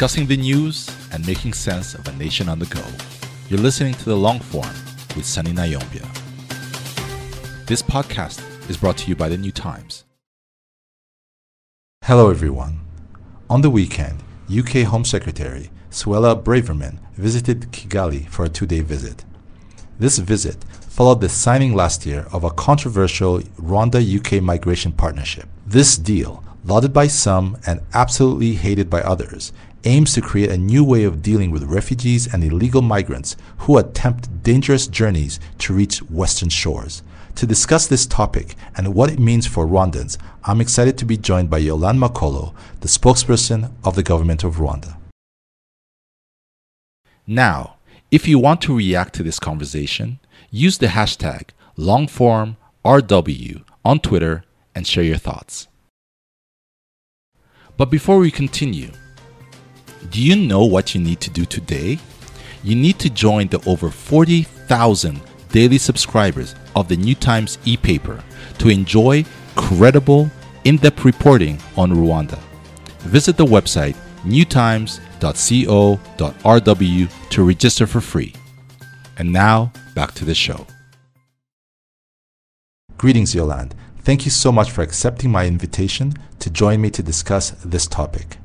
discussing the news and making sense of a nation on the go. You're listening to the long form with Sunny Ntayombya. This podcast is brought to you by the New Times. Hello, everyone. On the weekend, UK Home Secretary Suella Braverman visited Kigali for a two day visit. This visit followed the signing last year of a controversial Rwanda UK migration partnership. This deal, lauded by some and absolutely hated by others, aims to create a new way of dealing with refugees and illegal migrants who attempt dangerous journeys to reach Western shores. To discuss this topic and what it means for Rwandans, I'm excited to be joined by Yolande Makolo, the spokesperson of the government of Rwanda. Now, if you want to react to this conversation, use the hashtag longformRW on Twitter and share your thoughts. But before we continue, do you know what you need to do today? You need to join the over 40,000 daily subscribers of the New Times e paper to enjoy credible, in depth reporting on Rwanda. Visit the website newtimes.co.rw to register for free. And now, back to the show. Greetings, Yolande. Thank you so much for accepting my invitation to join me to discuss this topic.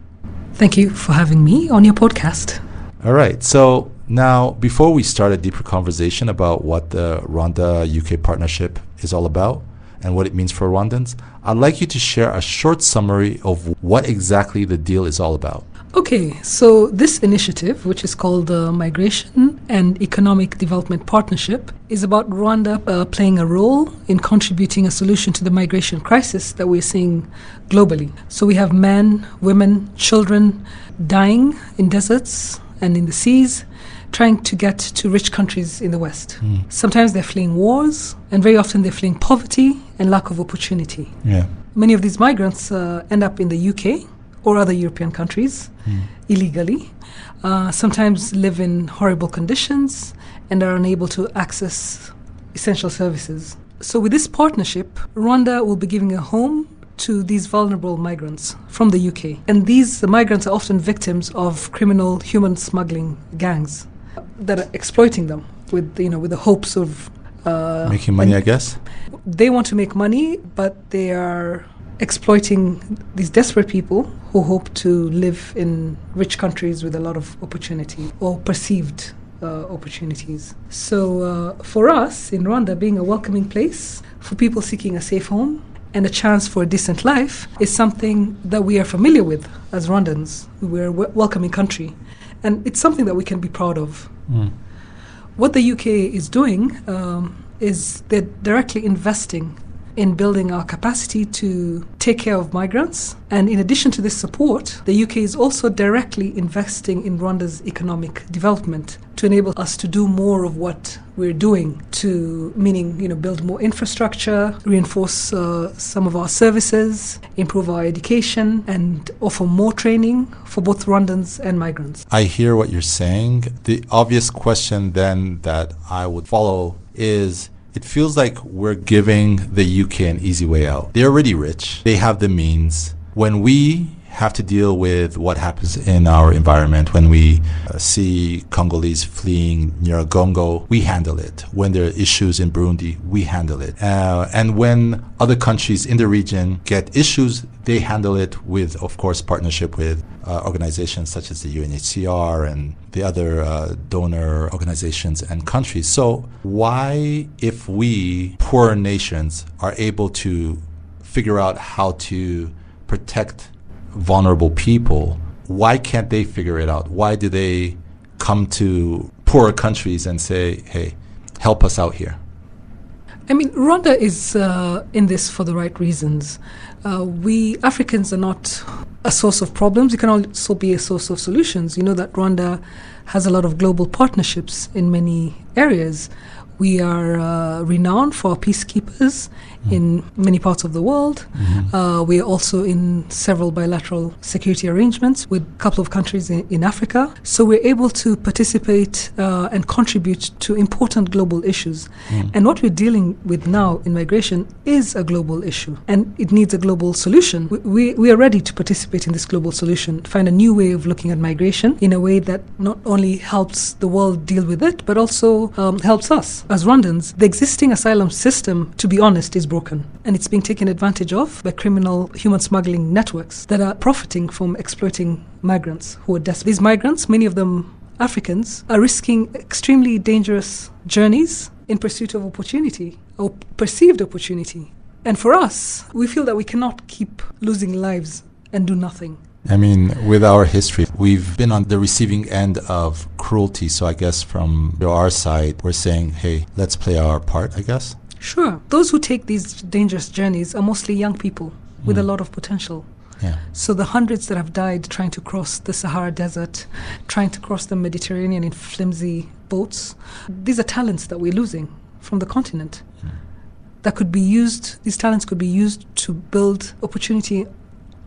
Thank you for having me on your podcast. All right. So, now before we start a deeper conversation about what the Rwanda UK partnership is all about and what it means for Rwandans, I'd like you to share a short summary of what exactly the deal is all about. Okay, so this initiative, which is called the Migration and Economic Development Partnership, is about Rwanda uh, playing a role in contributing a solution to the migration crisis that we're seeing globally. So we have men, women, children dying in deserts and in the seas, trying to get to rich countries in the West. Mm. Sometimes they're fleeing wars, and very often they're fleeing poverty and lack of opportunity. Yeah. Many of these migrants uh, end up in the UK or other European countries Mm. illegally, uh, sometimes live in horrible conditions and are unable to access essential services. So, with this partnership, Rwanda will be giving a home to these vulnerable migrants from the UK. And these the migrants are often victims of criminal human smuggling gangs that are exploiting them with, you know, with the hopes of uh, Making money, I guess? they want to make money, but they are exploiting these desperate people who hope to live in rich countries with a lot of opportunity or perceived uh, opportunities. So, uh, for us in Rwanda, being a welcoming place for people seeking a safe home and a chance for a decent life is something that we are familiar with as Rwandans. We're a w- welcoming country, and it's something that we can be proud of. Mm. What the UK is doing um, is they're directly investing in building our capacity to take care of migrants. And in addition to this support, the UK is also directly investing in Rwanda's economic development to enable us to do more of what we're doing to meaning you know build more infrastructure reinforce uh, some of our services improve our education and offer more training for both rwandans and migrants I hear what you're saying. The obvious question then that I would follow is it feels like we're giving the UK an easy way out. They're already rich, they have the means. When we have to deal with what happens in our environment, when we uh, see Congolese fleeing near Nyiragongo, we handle it. When there are issues in Burundi, we handle it. Uh, and when other countries in the region get issues, they handle it with, of course, partnership with uh, organizations such as the UNHCR and the other uh, donor organizations and countries. So, why, if we, poor nations, are able to figure out how to protect vulnerable people, why can't they figure it out? Why do they come to poorer countries and say, hey, help us out here? I mean, Rwanda is uh, in this for the right reasons. Uh, we Africans are not a source of problems. We can also be a source of solutions. You know that Rwanda has a lot of global partnerships in many areas. We are uh, renowned for our peacekeepers in many parts of the world. Uh, we are also in several bilateral security arrangements with a couple of countries in, in Africa. So we're able to participate uh, and contribute to important global issues. And what we're dealing with now in migration is a global issue and it needs a global solution. We, we, we are ready to participate in this global solution, find a new way of looking at migration in a way that not only helps the world deal with it, but also um, helps us as Rwandans. The existing asylum system, to be honest, is broken and it's being taken advantage of by criminal human smuggling networks that are profiting from exploiting migrants who are desperate. These migrants, many of them Africans, are risking extremely dangerous journeys in pursuit of opportunity or perceived opportunity. And for us, we feel that we cannot keep losing lives and do nothing. I mean, with our history, we've been on the receiving end of cruelty. So I guess from our side, we're saying, hey, let's play our part, I guess. Sure. Those who take these dangerous journeys are mostly young people with a hmm. lot of potential. Yeah. So the hundreds that have died trying to cross the Sahara Desert, trying to cross the Mediterranean in flimsy boats, these are talents that we're losing from the continent. Hmm. That could be used, these talents could be used to build opportunity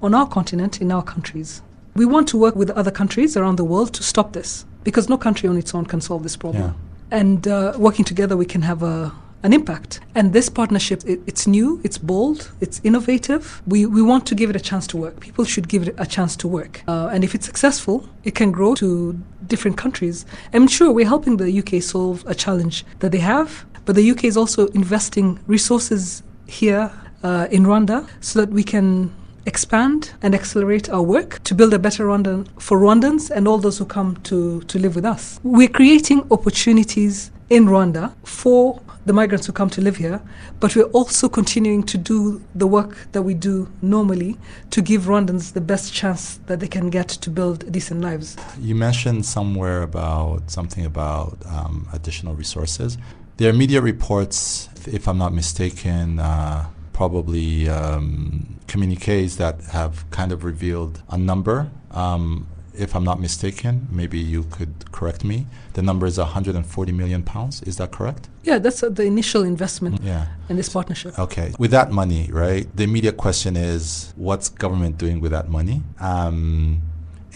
on our continent, in our countries. We want to work with other countries around the world to stop this because no country on its own can solve this problem. Yeah. And uh, working together, we can have a, an impact. And this partnership, it, it's new, it's bold, it's innovative. We, we want to give it a chance to work. People should give it a chance to work. Uh, and if it's successful, it can grow to different countries. I'm sure we're helping the UK solve a challenge that they have, but the UK is also investing resources here uh, in Rwanda so that we can expand and accelerate our work to build a better Rwanda for Rwandans and all those who come to, to live with us. We're creating opportunities in Rwanda for the migrants who come to live here, but we're also continuing to do the work that we do normally to give Rwandans the best chance that they can get to build decent lives. You mentioned somewhere about something about um, additional resources. There are media reports, if I'm not mistaken, uh, probably um, communiques that have kind of revealed a number. Um, if I'm not mistaken, maybe you could correct me. The number is 140 million pounds. Is that correct? Yeah, that's uh, the initial investment Yeah. in this partnership. Okay. With that money, right? The immediate question is, what's government doing with that money? Um,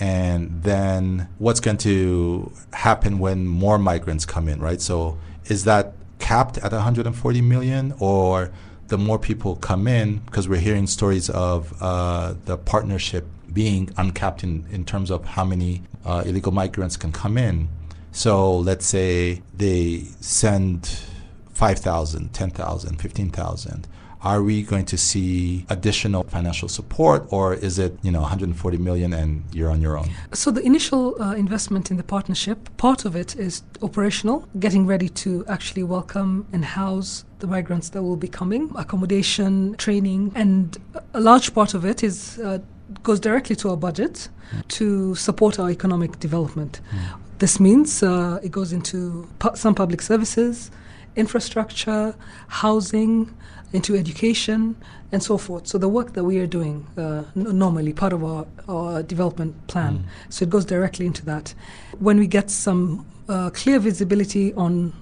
and then what's going to happen when more migrants come in, right? So is that capped at 140 million or the more people come in, because we're hearing stories of uh, the partnership being uncapped in, in terms of how many uh, illegal migrants can come in. So let's say they send 5,000, 10,000, 15,000. Are we going to see additional financial support or is it, you know, 140 million and you're on your own? So the initial uh, investment in the partnership, part of it is operational, getting ready to actually welcome and house the migrants that will be coming, accommodation, training, and a large part of it is uh, goes directly to our budget to support our economic development. This means uh, it goes into pu- some public services, infrastructure, housing, into education, and so forth. So the work that we are doing uh, n- normally, part of our, our development plan, so it goes directly into that. When we get some uh, clear visibility on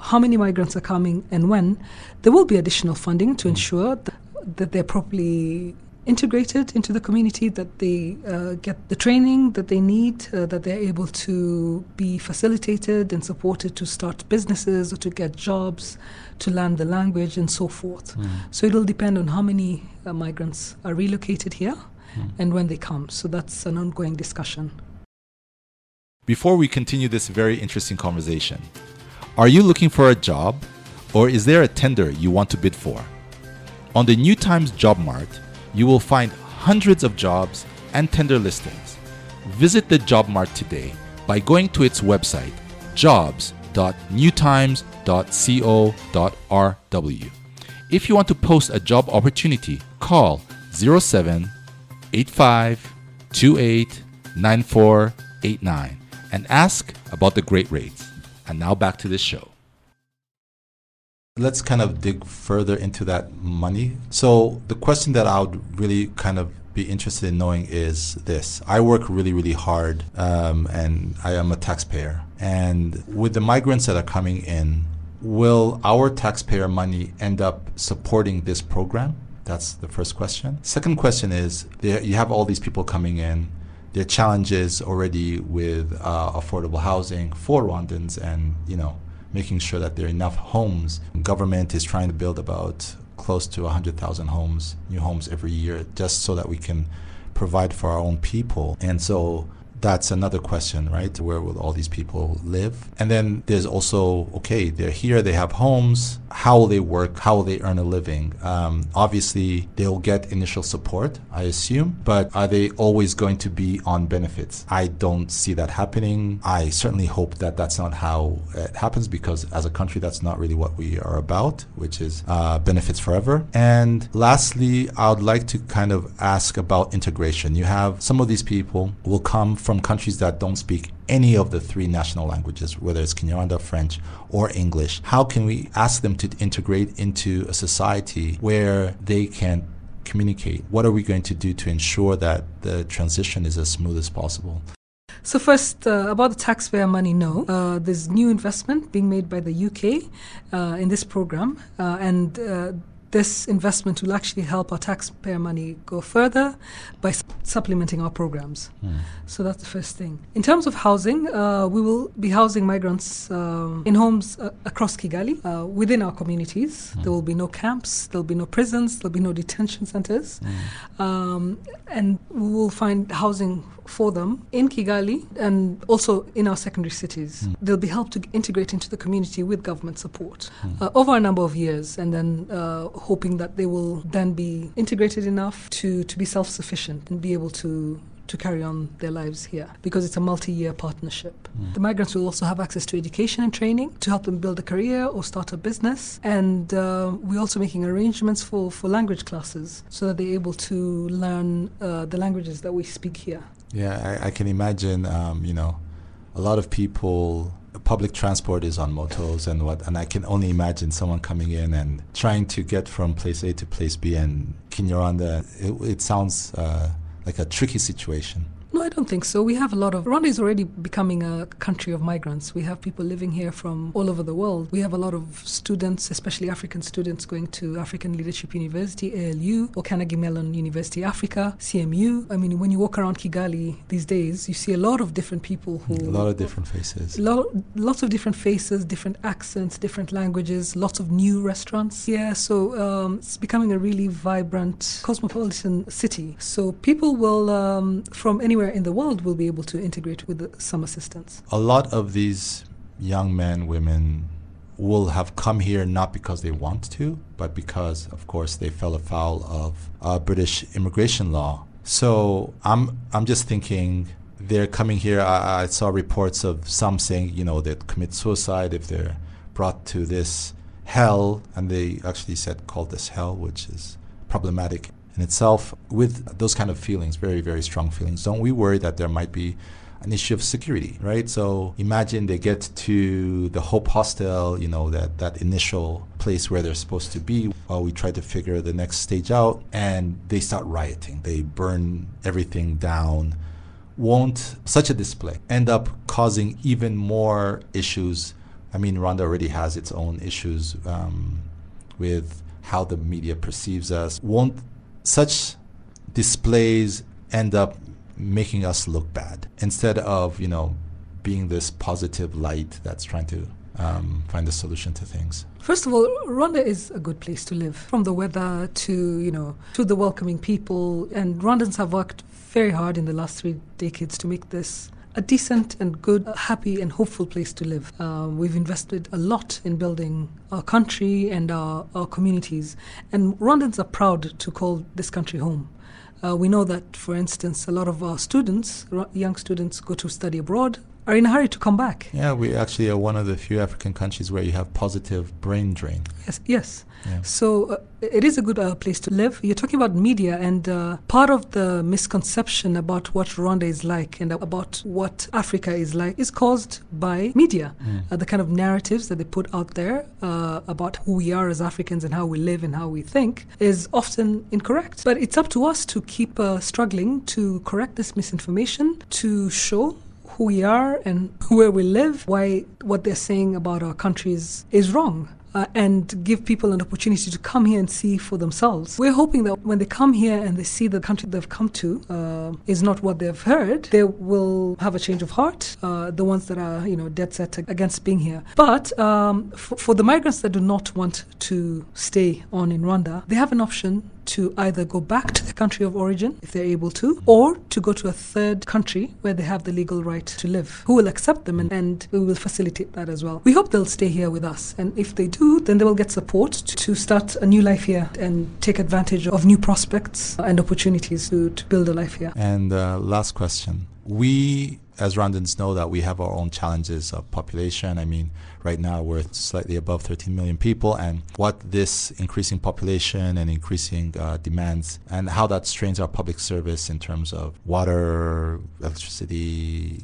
how many migrants are coming and when, there will be additional funding to ensure that, that they're properly integrated into the community, that they uh, get the training that they need, uh, that they're able to be facilitated and supported to start businesses or to get jobs, to learn the language, and so forth. So it'll depend on how many uh, migrants are relocated here and when they come. So that's an ongoing discussion. Before we continue this very interesting conversation, are you looking for a job or is there a tender you want to bid for? On the New Times Job Mart, you will find hundreds of jobs and tender listings. Visit the Job Mart today by going to its website jobs.newtimes.co.rw. If you want to post a job opportunity, call 07 85 28 9489 and ask about the great rates. And now back to the show. Let's kind of dig further into that money. So the question that I would really kind of be interested in knowing is this: I work really, really hard, um, and I am a taxpayer. And with the migrants that are coming in, will our taxpayer money end up supporting this program? That's the first question. Second question is you have all these people coming in. There are challenges already with uh, affordable housing for Rwandans and, you know, making sure that there are enough homes. Government is trying to build about close to 100,000 homes, new homes every year, just so that we can provide for our own people. And so that's another question, right? Where will all these people live? And then there's also, okay, they're here, they have homes. How will they work? How will they earn a living? Um, obviously, they'll get initial support, I assume, but are they always going to be on benefits? I don't see that happening. I certainly hope that that's not how it happens because as a country, that's not really what we are about, which is uh, benefits forever. And lastly, I would like to kind of ask about integration. You have some of these people will come from countries that don't speak any of the three national languages, whether it's Kinyarwanda, French, or English. How can we ask them to integrate into a society where they can communicate? What are we going to do to ensure that the transition is as smooth as possible? So first, uh, about the taxpayer money, no. Uh, there's new investment being made by the UK uh, in this program, uh, and uh, this investment will actually help our taxpayer money go further by su- supplementing our programs. Hmm. So that's the first thing. In terms of housing, uh, we will be housing migrants um, in homes uh, across Kigali uh, within our communities. There will be no camps, there'll be no prisons, there'll be no detention centers. Um, and we will find housing for them in Kigali and also in our secondary cities. They'll be helped to integrate into the community with government support uh, over a number of years, and then uh, hoping that they will then be integrated enough to, to be self sufficient and be able to. To carry on their lives here because it's a multi year partnership. The migrants will also have access to education and training to help them build a career or start a business. And uh, we're also making arrangements for, for language classes so that they're able to learn uh, the languages that we speak here. Yeah, I, I can imagine. Um, you know, a lot of people. Public transport is on motos and what, and I can only imagine someone coming in and trying to get from place A to place B. And Kinyarwanda, it, it sounds uh, like a tricky situation. No, I don't think so. We have a lot of. Rwanda is already becoming a country of migrants. We have people living here from all over the world. We have a lot of students, especially African students, going to African Leadership University, ALU, or Carnegie Mellon University Africa, CMU. I mean, when you walk around Kigali these days, you see a lot of different people who. A lot of different faces. Lo- lots of different faces, different accents, different languages, lots of new restaurants. Yeah, so um, it's becoming a really vibrant cosmopolitan city. So people will, um, from anywhere in the world, will be able to integrate with some assistance. A lot of these young men, women will have come here not because they want to, but because, of course, they fell afoul of uh, British immigration law. So I'm I'm just thinking they're coming here. I, I saw reports of some saying, you know, they'd commit suicide if they're brought to this hell, and they actually said called this hell, which is problematic in itself. With those kind of feelings, very very strong feelings, don't we worry that there might be an issue of security, right? So imagine they get to the Hope Hostel, you know, that, that initial place where they're supposed to be while we try to figure the next stage out, and they start rioting. They burn everything down. Won't such a display end up causing even more issues? I mean, Rwanda already has its own issues um, with how the media perceives us. Won't such displays end up making us look bad instead of you know being this positive light that's trying to um, find a solution to things. First of all, Rwanda is a good place to live. From the weather to you know to the welcoming people, and Rwandans have worked very hard in the last three decades to make this a decent and good, happy and hopeful place to live. Uh, we've invested a lot in building our country and our, our communities, and Rwandans are proud to call this country home. Uh, we know that, for instance, a lot of our students, young students, go to study abroad, are in a hurry to come back. Yeah, we actually are one of the few African countries where you have positive brain drain. Yes, yes. Yeah. So uh, it is a good uh, place to live. You're talking about media, and uh, part of the misconception about what Rwanda is like and about what Africa is like is caused by media. Uh, the kind of narratives that they put out there uh, about who we are as Africans and how we live and how we think is often incorrect. But it's up to us to keep uh, struggling to correct this misinformation, to show who we are and where we live, why what they're saying about our countries is wrong uh, and give people an opportunity to come here and see for themselves. We're hoping that when they come here and they see the country they've come to uh, is not what they've heard, they will have a change of heart. Uh, the ones that are, you know, dead set against being here. But um, for, for the migrants that do not want to stay on in Rwanda, they have an option to either go back to the country of origin if they're able to, or to go to a third country where they have the legal right to live, who will accept them and, and we will facilitate that as well. We hope they'll stay here with us, and if they do, then they will get support to start a new life here and take advantage of new prospects and opportunities to, to build a life here. And uh, last question. We as Rwandans know that we have our own challenges of population. I mean, right now we're slightly above 13 million people, and what this increasing population and increasing uh, demands, and how that strains our public service in terms of water, electricity,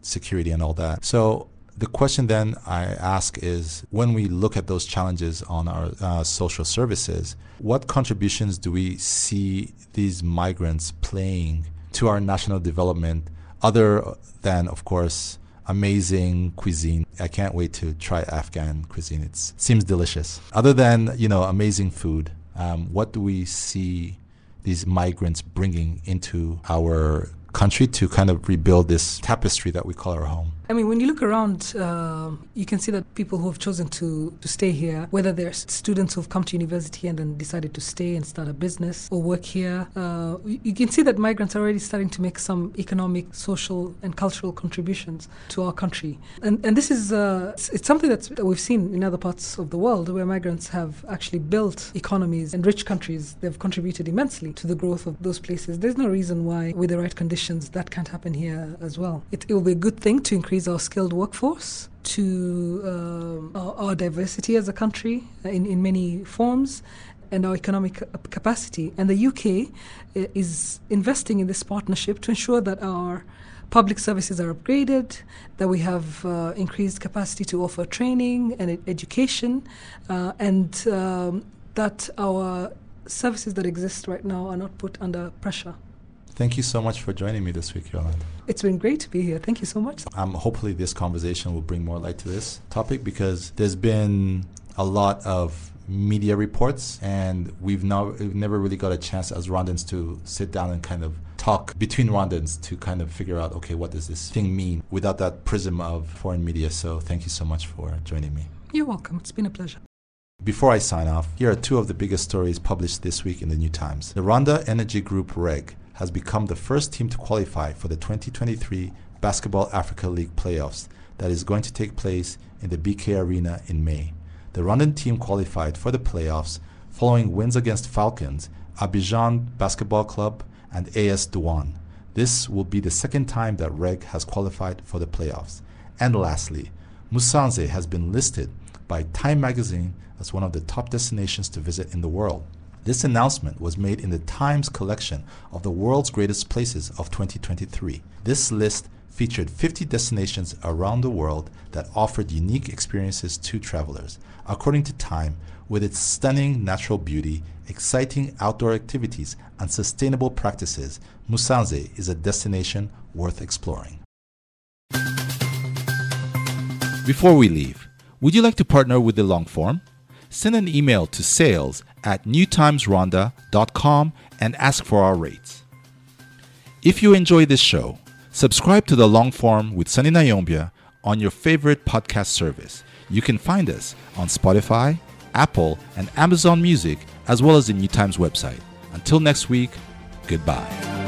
security, and all that. So the question then I ask is when we look at those challenges on our uh, social services, what contributions do we see these migrants playing to our national development other than, of course, amazing cuisine. I can't wait to try Afghan cuisine. It seems delicious. Other than, you know, amazing food, um, what do we see these migrants bringing into our country to kind of rebuild this tapestry that we call our home? I mean, when you look around, uh, you can see that people who have chosen to, to stay here, whether they're students who've come to university and then decided to stay and start a business or work here, uh, you can see that migrants are already starting to make some economic, social, and cultural contributions to our country. And, and this is uh, it's, it's, something that we've seen in other parts of the world where migrants have actually built economies and rich countries. They've contributed immensely to the growth of those places. There's no reason why, with the right conditions, that can't happen here as well. It, it will be a good thing to increase our skilled workforce, to um, our, our, diversity as a country in, in many forms, and our economic capacity. And the UK uh, is investing in this partnership to ensure that our public services are upgraded, that we have uh, increased capacity to offer training and education, uh, and um, that our services that exist right now are not put under pressure. Thank you so much for joining me this week, Yolanda. It's been great to be here. Thank you so much. Um, hopefully, this conversation will bring more light to this topic because there's been a lot of media reports, and we've, not, we've never really got a chance as Rwandans to sit down and kind of talk between Rwandans to kind of figure out, okay, what does this thing mean without that prism of foreign media. So, thank you so much for joining me. You're welcome. It's been a pleasure. Before I sign off, here are two of the biggest stories published this week in the New Times. The Rwanda Energy Group REG has become the first team to qualify for the 2023 Basketball Africa League playoffs that is going to take place in the BK Arena in May. The Rwandan team qualified for the playoffs following wins against Falcons, Abidjan Basketball Club, and AS Douane. This will be the second time that REG has qualified for the playoffs. And lastly, Musanze has been listed by Time magazine as one of the top destinations to visit in the world. This announcement was made in the Times collection of the world's greatest places of 2023. This list featured 50 destinations around the world that offered unique experiences to travelers. According to Time, with its stunning natural beauty, exciting outdoor activities, and sustainable practices, Musanze is a destination worth exploring. Before we leave, would you like to partner with the long form? Send an email to sales at newtimesrwanda.com and ask for our rates. If you enjoy this show, subscribe to the long form with Sunny Ntayombya on your favorite podcast service. You can find us on Spotify, Apple, and Amazon Music, as well as the New Times website. Until next week, goodbye.